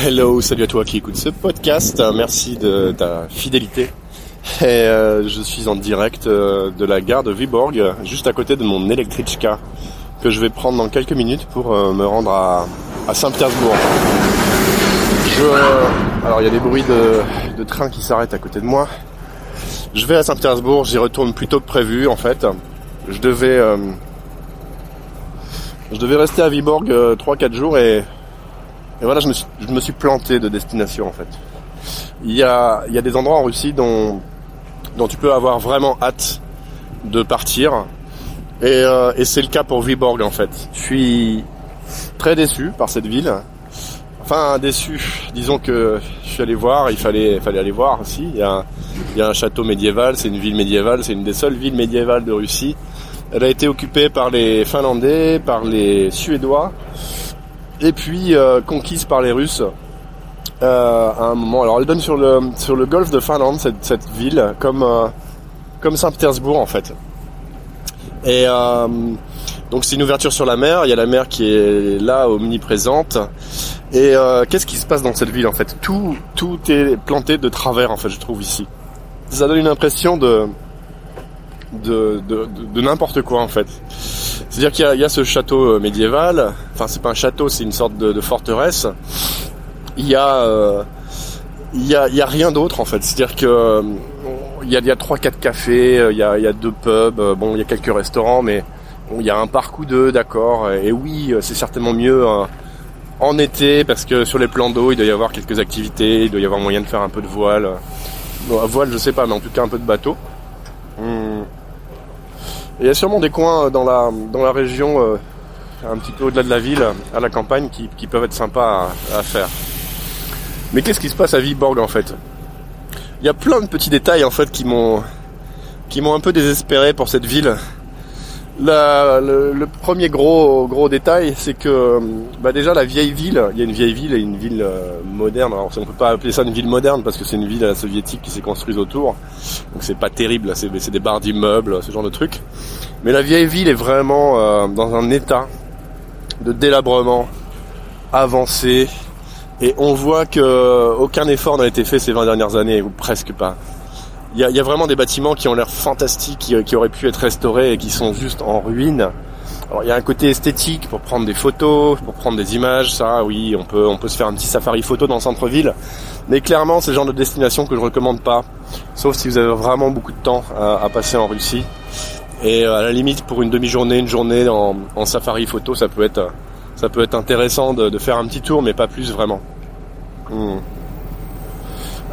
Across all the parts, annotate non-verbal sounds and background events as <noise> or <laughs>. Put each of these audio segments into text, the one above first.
Hello, salut à toi qui écoute ce podcast. Merci de ta fidélité. Et euh, je suis en direct euh, de la gare de Viborg, juste à côté de mon Elektrichka, que je vais prendre dans quelques minutes pour euh, me rendre à, Saint-Pétersbourg. Je, alors il y a des bruits de, de train qui s'arrêtent à côté de moi. Je vais à Saint-Pétersbourg, j'y retourne plus tôt que prévu en fait. Je devais, je devais rester à Viborg 3-4 jours et et voilà, je me suis, planté de destination en fait. Il y a, des endroits en Russie dont, tu peux avoir vraiment hâte de partir. Et, euh, et c'est le cas pour Viborg en fait. Je suis très déçu par cette ville. Enfin déçu, disons que je suis allé voir, il fallait, fallait aller voir aussi. Il y, a, il y a un château médiéval, c'est une ville médiévale, c'est une des seules villes médiévales de Russie. Elle a été occupée par les Finlandais, par les Suédois et puis euh, conquise par les Russes euh, à un moment. Alors elle donne sur le sur le golfe de Finlande cette, cette ville comme euh, comme Saint-Pétersbourg en fait. Et donc c'est une ouverture sur la mer. Il y a la mer qui est là omniprésente. Et qu'est-ce qui se passe dans cette ville en fait? Tout tout est planté de travers en fait je trouve ici. Ça donne une impression de de, de, de n'importe quoi en fait. C'est-à-dire qu'il y, a ce château euh, médiéval, enfin c'est pas un château, c'est une sorte de, forteresse. Il y a, euh, il y a, rien d'autre en fait. C'est-à-dire que euh, il y a, il y a trois, quatre cafés, il y a, il deux pubs, bon il y a quelques restaurants, mais il y a un parc ou deux, d'accord. Et oui, c'est certainement mieux en été parce que sur les plans d'eau, il doit y avoir quelques activités, il doit y avoir moyen de faire un peu de voile. Bon, voile, je sais pas, mais en tout cas un peu de bateau. Hum il y a sûrement des coins euh, dans la, dans la région, euh, un petit peu au-delà de la ville, à la campagne, qui, qui peuvent être sympas à, faire. Mais qu'est-ce qui se passe à Viborg en fait? Il y a plein de petits détails en fait qui m'ont qui m'ont un peu désespéré pour cette ville. Le, premier gros détail, c'est que bah déjà la vieille ville, il y a une vieille ville et une ville euh, moderne. Alors on ne peut pas appeler ça une ville moderne parce que c'est une ville soviétique qui s'est construite autour, donc c'est pas terrible. C'est des barres d'immeubles, ce genre de trucs. Mais la vieille ville est vraiment euh, dans un état de délabrement avancé et on voit que aucun effort n'a été fait ces 20 dernières années ou presque pas. Il y a, vraiment des bâtiments qui ont l'air fantastiques, qui, auraient pu être restaurés et qui sont juste en ruine. Alors il y a un côté esthétique pour prendre des photos, pour prendre des images, ça oui, on peut on peut se faire un petit safari photo dans le centre-ville. Mais clairement, c'est le genre de destination que je recommande pas, sauf si vous avez vraiment beaucoup de temps à, passer en Russie. Et euh, à la limite, pour une demi-journée, une journée en, safari photo, ça peut être ça peut être intéressant de, de, faire un petit tour, mais pas plus vraiment. Hmm.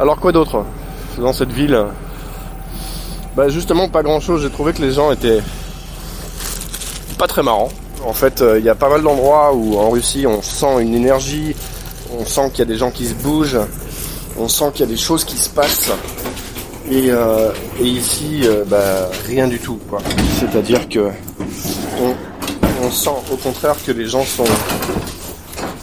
Alors quoi d'autre dans cette ville? Bah justement pas grand chose, j'ai trouvé que les gens étaient pas très marrants. En fait, euh, il y a pas mal d'endroits où en Russie on sent une énergie, on sent qu'il y a des gens qui se bougent, on sent qu'il y a des choses qui se passent. Et, euh, ici, euh, bah, rien du tout. C'est-à-dire que on, sent au contraire que les gens sont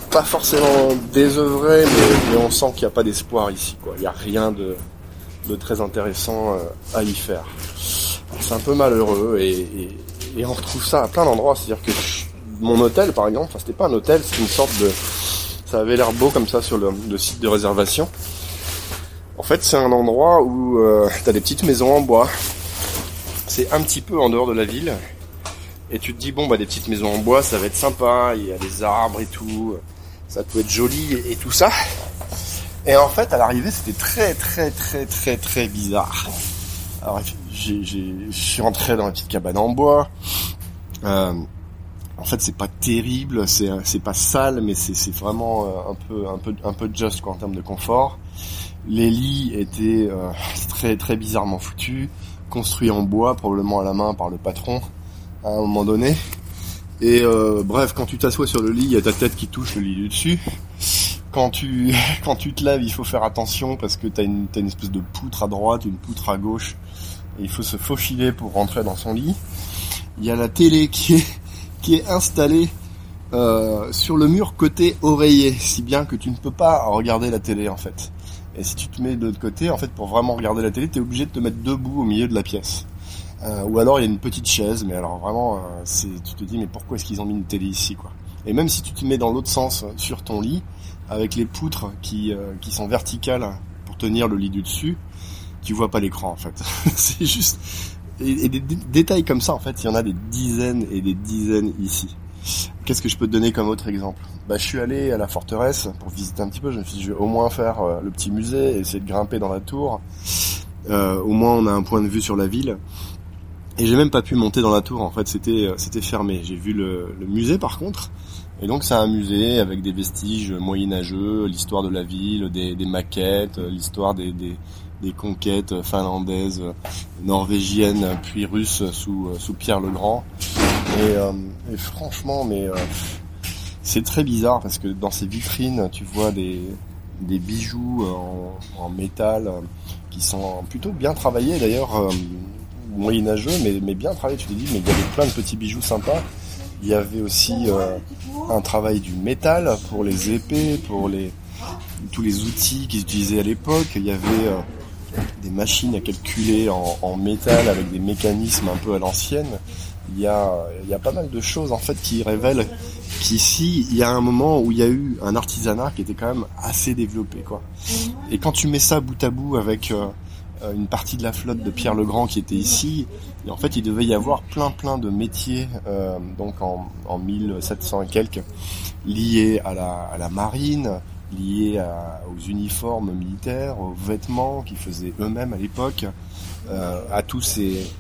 pas forcément désœuvrés, mais, on sent qu'il n'y a pas d'espoir ici. Il n'y a rien de, de très intéressant euh, à y faire. C'est un peu malheureux et, on retrouve ça à plein d'endroits. C'est-à-dire que mon hôtel, par exemple, enfin c'était pas un hôtel, c'est une sorte de, ça avait l'air beau comme ça sur le, site de réservation. En fait, c'est un endroit où euh, tu as des petites maisons en bois. C'est un petit peu en dehors de la ville. Et tu te dis, bon, bah, des petites maisons en bois, ça va être sympa. Il y a des arbres et tout. Ça peut être joli et tout ça. Et en fait, à l'arrivée, c'était très, très, très, très, très bizarre. Alors, je suis rentré dans la petite cabane en bois. Euh, en fait, c'est pas terrible, c'est, pas sale, mais c'est, c'est vraiment euh, un peu, un peu, un peu just quoi en termes de confort. Les lits étaient euh, très, très bizarrement foutus, construits en bois, probablement à la main par le patron à un moment donné. Et euh, bref, quand tu t'assois sur le lit, il y a ta tête qui touche le lit du dessus quand tu <laughs> quand tu te lèves, il faut faire attention parce que t'as une as une espèce de poutre à droite, une poutre à gauche, et il faut se faufiler pour rentrer dans son lit. Il y a la télé qui est <laughs> qui est installée euh, sur le mur côté oreiller, si bien que tu ne peux pas regarder la télé en fait. Et si tu te mets de l'autre côté, en fait, pour vraiment regarder la télé, tu es obligé de te mettre debout au milieu de la pièce. Euh, ou alors il y a une petite chaise, mais alors vraiment, euh, tu te dis mais pourquoi est-ce qu'ils ont mis une télé ici quoi? Et même si tu te mets dans l'autre sens sur ton lit, avec les poutres qui, euh, qui sont verticales pour tenir le lit du dessus, tu vois pas l'écran en fait. <laughs> c'est juste et, des, détails comme ça en fait, il y en a des dizaines et des dizaines ici. Qu'est-ce que je peux te donner comme autre exemple? Bah je suis allé à la forteresse pour visiter un petit peu, je me suis dit je vais au moins faire euh, le petit musée, essayer de grimper dans la tour. Euh, au moins on a un point de vue sur la ville. Et j'ai même pas pu monter dans la tour, en fait c'était euh, c'était fermé. J'ai vu le, le musée par contre, et donc c'est un musée avec des vestiges moyenâgeux, l'histoire de la ville, des, des maquettes, l'histoire des, des, des, conquêtes finlandaises, norvégiennes, puis russes sous, sous Pierre le Grand. Et, euh, et franchement, mais euh, c'est très bizarre parce que dans ces vitrines, tu vois des, des bijoux en, en métal qui sont plutôt bien travaillés d'ailleurs, moyenâgeux, mais, mais bien travaillés. Tu te dis, mais il y avait plein de petits bijoux sympas. Il y avait aussi euh, un travail du métal pour les épées, pour les tous les outils qu'ils utilisaient à l'époque. Il y avait euh, des machines à calculer en, métal avec des mécanismes un peu à l'ancienne. Il y a il y a pas mal de choses en fait qui révèlent qu'ici il y a un moment où il y a eu un artisanat qui était quand même assez développé quoi. Et quand tu mets ça bout à bout avec euh, une partie de la flotte de Pierre le Grand qui était ici. Et en fait, il devait y avoir plein plein de métiers, euh, donc en, en 1700 et quelques, liés à la, marine, liés aux uniformes militaires, aux vêtements qu'ils faisaient eux-mêmes à l'époque, euh, à tous ces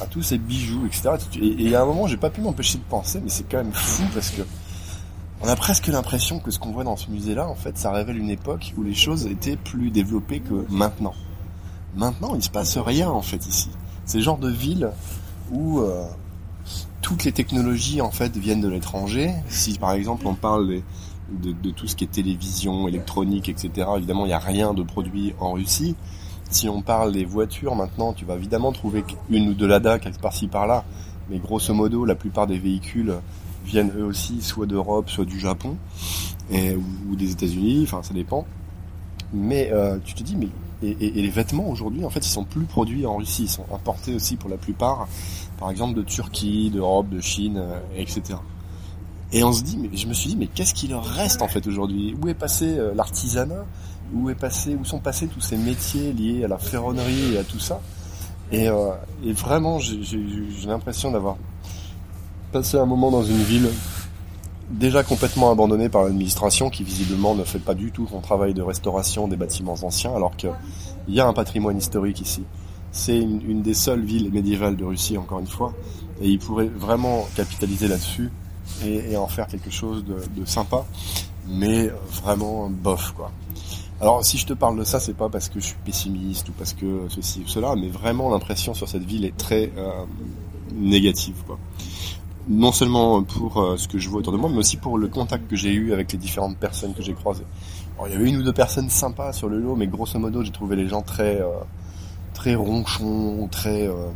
à tous ces bijoux, etc. Et, et à un moment, j'ai pas pu m'empêcher de penser, mais c'est quand même fou parce que on a presque l'impression que ce qu'on voit dans ce musée-là, en fait, ça révèle une époque où les choses étaient plus développées que maintenant. Maintenant, il se passe rien en fait ici. C'est le genre de ville où euh, toutes les technologies en fait viennent de l'étranger. Si par exemple on parle de, tout ce qui est télévision, électronique, etc. Évidemment, il n'y a rien de produit en Russie. Si on parle des voitures maintenant, tu vas évidemment trouver une ou deux Lada quelque par-ci par-là. Mais grosso modo, la plupart des véhicules viennent eux aussi soit d'Europe, soit du Japon ou, des États-Unis. Enfin, ça dépend. Mais euh, tu te dis, mais et, les vêtements aujourd'hui, en fait, ils sont plus produits en Russie, ils sont importés aussi pour la plupart, par exemple de Turquie, d'Europe, de Chine, euh, etc. Et on se dit, mais je me suis dit, mais qu'est-ce qui leur reste en fait aujourd'hui? Où est passé euh, l'artisanat? Où est passé, où sont passés tous ces métiers liés à la ferronnerie et à tout ça? Euh, et, vraiment, j'ai l'impression d'avoir passé un moment dans une ville déjà complètement abandonné par l'administration qui visiblement ne fait pas du tout son travail de restauration des bâtiments anciens alors qu'il y a un patrimoine historique ici. C'est une, des seules villes médiévales de Russie encore une fois et ils pourraient vraiment capitaliser là-dessus et, en faire quelque chose de, de, sympa mais vraiment bof quoi. Alors si je te parle de ça c'est pas parce que je suis pessimiste ou parce que ceci ou cela mais vraiment l'impression sur cette ville est très euh, négative quoi non seulement pour euh, ce que je vois autour de moi, mais aussi pour le contact que j'ai eu avec les différentes personnes que j'ai croisées. Alors, il y avait une ou deux personnes sympas sur le lot, mais grosso modo, j'ai trouvé les gens très, euh, très ronchons, très, euh,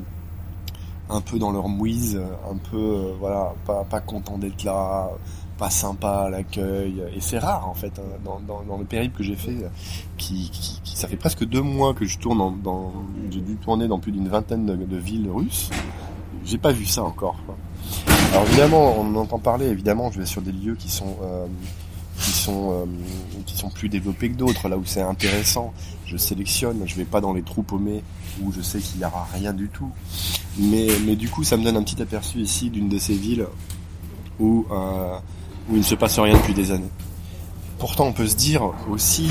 un peu dans leur mouise, un peu, voilà, pas, pas content d'être là, pas sympa à l'accueil. Et c'est rare, en fait, hein, dans, dans, dans, le périple que j'ai fait, qui, ça fait presque deux mois que je tourne dans, j'ai dû tourner dans plus d'une vingtaine de, villes russes. J'ai pas vu ça encore. Alors évidemment, on entend parler, évidemment, je vais sur des lieux qui sont euh, qui sont euh, qui sont plus développés que d'autres, là où c'est intéressant. Je sélectionne, je vais pas dans les trous paumés où je sais qu'il n'y aura rien du tout. Mais mais du coup, ça me donne un petit aperçu ici d'une de ces villes où euh, où il ne se passe rien depuis des années. Pourtant, on peut se dire aussi,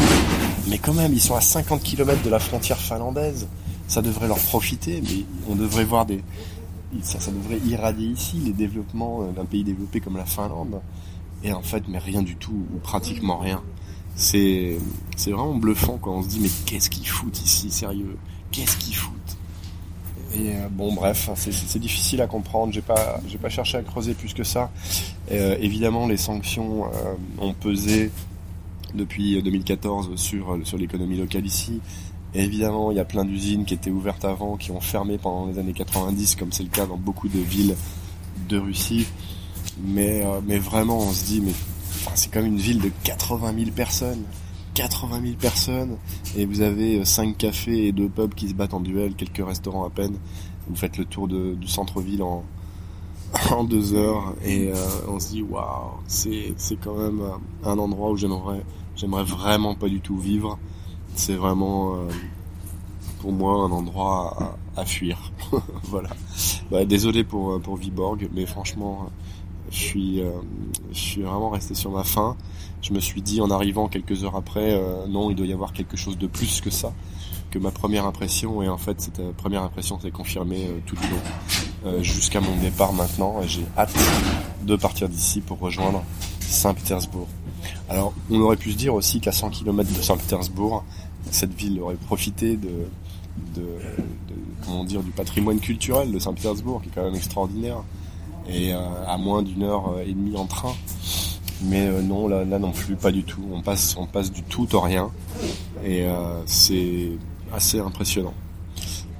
mais quand même, ils sont à 50 km de la frontière finlandaise. Ça devrait leur profiter, mais on devrait voir des, ça, devrait irradier ici les développements euh, d'un pays développé comme la Finlande. Et en fait, mais rien du tout, ou pratiquement rien. C'est, c'est vraiment bluffant quand on se dit, mais qu'est-ce qu'ils foutent ici, sérieux? Qu'est-ce qu'ils foutent? Et euh, bon, bref, c'est, c'est difficile à comprendre. J'ai pas, j'ai pas cherché à creuser plus que ça. Euh, évidemment, les sanctions ont pesé depuis 2014 sur sur l'économie locale ici. Évidemment, il y a plein d'usines qui étaient ouvertes avant, qui ont fermé pendant les années 90, comme c'est le cas dans beaucoup de villes de Russie. Mais, euh, mais vraiment, on se dit, mais enfin, c'est comme une ville de 80 000 personnes. 80 000 personnes. Et vous avez 5 euh, cafés et 2 pubs qui se battent en duel, quelques restaurants à peine. Vous faites le tour du centre-ville en, <laughs> en deux heures. Et euh, on se dit, waouh, c'est, c'est quand même un endroit où j'aimerais j'aimerais vraiment pas du tout vivre. C'est vraiment pour moi un endroit à, fuir. <laughs> voilà. Désolé pour pour Viborg, mais franchement, je suis je suis vraiment resté sur ma faim. Je me suis dit en arrivant quelques heures après, non, il doit y avoir quelque chose de plus que ça que ma première impression et en fait cette euh, première impression s'est confirmée euh, tout le long euh, jusqu'à mon départ maintenant et j'ai hâte de partir d'ici pour rejoindre Saint-Pétersbourg. Alors on aurait pu se dire aussi qu'à 100 km de Saint-Pétersbourg, cette ville aurait profité de, de, comment dire du patrimoine culturel de Saint-Pétersbourg qui est quand même extraordinaire et à moins d'une heure et demie en train. Mais non, là, là non plus, pas du tout. On passe, on passe du tout au rien. Et c'est assez impressionnant.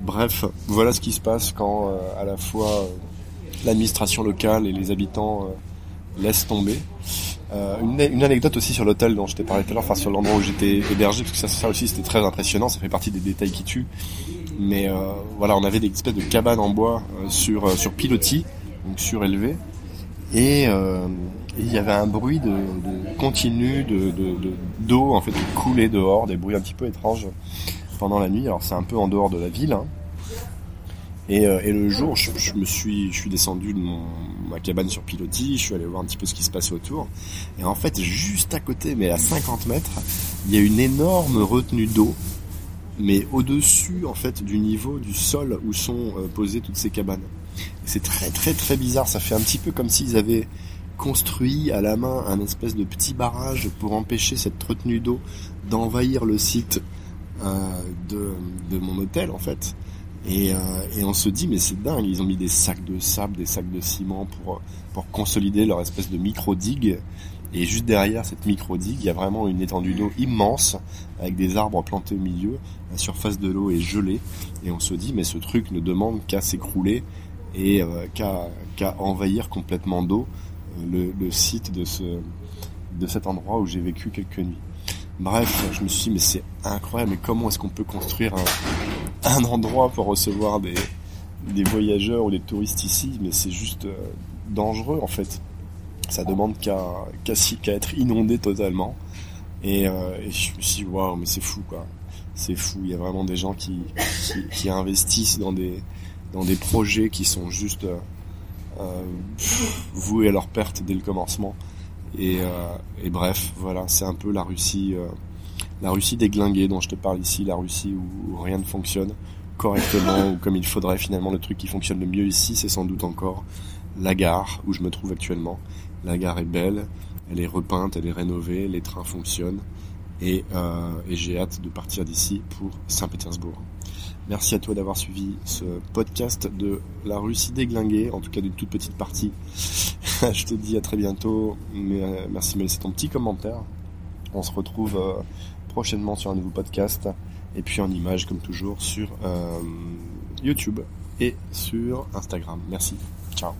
Bref, voilà ce qui se passe quand euh, à la fois euh, l'administration locale et les habitants euh, laissent tomber. Une, anecdote aussi sur l'hôtel dont je t'ai parlé tout à l'heure, enfin sur l'endroit où j'étais hébergé, parce que ça, aussi c'était très impressionnant, ça fait partie des détails qui tuent. Mais voilà, on avait des espèces de cabanes en bois sur sur pilotis, donc surélevé, et il y avait un bruit de, continu de d'eau en fait qui coulait dehors, des bruits un petit peu étranges pendant la nuit. Alors c'est un peu en dehors de la ville. Hein. Et, euh, et, le jour, je, me suis, je suis descendu de mon, ma cabane sur pilotis, je suis allé voir un petit peu ce qui se passait autour. Et en fait, juste à côté, mais à 50 mètres, il y a une énorme retenue d'eau, mais au-dessus en fait du niveau du sol où sont euh, posées toutes ces cabanes. C'est très très très bizarre. Ça fait un petit peu comme s'ils avaient construit à la main un espèce de petit barrage pour empêcher cette retenue d'eau d'envahir le site euh, de, de, mon hôtel en fait. Et, euh, et on se dit mais c'est dingue, ils ont mis des sacs de sable, des sacs de ciment pour, pour consolider leur espèce de micro-digue. Et juste derrière cette micro-digue, il y a vraiment une étendue d'eau immense avec des arbres plantés au milieu. La surface de l'eau est gelée et on se dit mais ce truc ne demande qu'à s'écrouler et euh, qu'à envahir complètement d'eau le, le, site de, ce, de cet endroit où j'ai vécu quelques nuits. Bref, je me suis dit, mais c'est incroyable, mais comment est-ce qu'on peut construire un, endroit pour recevoir des, des voyageurs ou des touristes ici Mais c'est juste euh, dangereux en fait. Ça demande qu'à qu'à être inondé totalement. Et, euh, je me suis dit, waouh, mais c'est fou quoi. C'est fou, il y a vraiment des gens qui, qui, investissent dans des, dans des projets qui sont juste euh, euh voués à leur perte dès le commencement. Et, et bref, voilà, c'est un peu la Russie, la Russie déglinguée dont je te parle ici, la Russie où, rien ne fonctionne correctement <laughs> ou comme il faudrait finalement. Le truc qui fonctionne le mieux ici, c'est sans doute encore la gare où je me trouve actuellement. La gare est belle, elle est repeinte, elle est rénovée, les trains fonctionnent et, euh, et j'ai hâte de partir d'ici pour Saint-Pétersbourg. Merci à toi d'avoir suivi ce podcast de la Russie déglinguée, en tout cas d'une toute petite partie. <laughs> je te dis à très bientôt. Euh, merci de me laisser ton petit commentaire. On se retrouve euh, prochainement sur un nouveau podcast. Et puis en image, comme toujours, sur euh, YouTube et sur Instagram. Merci. Ciao.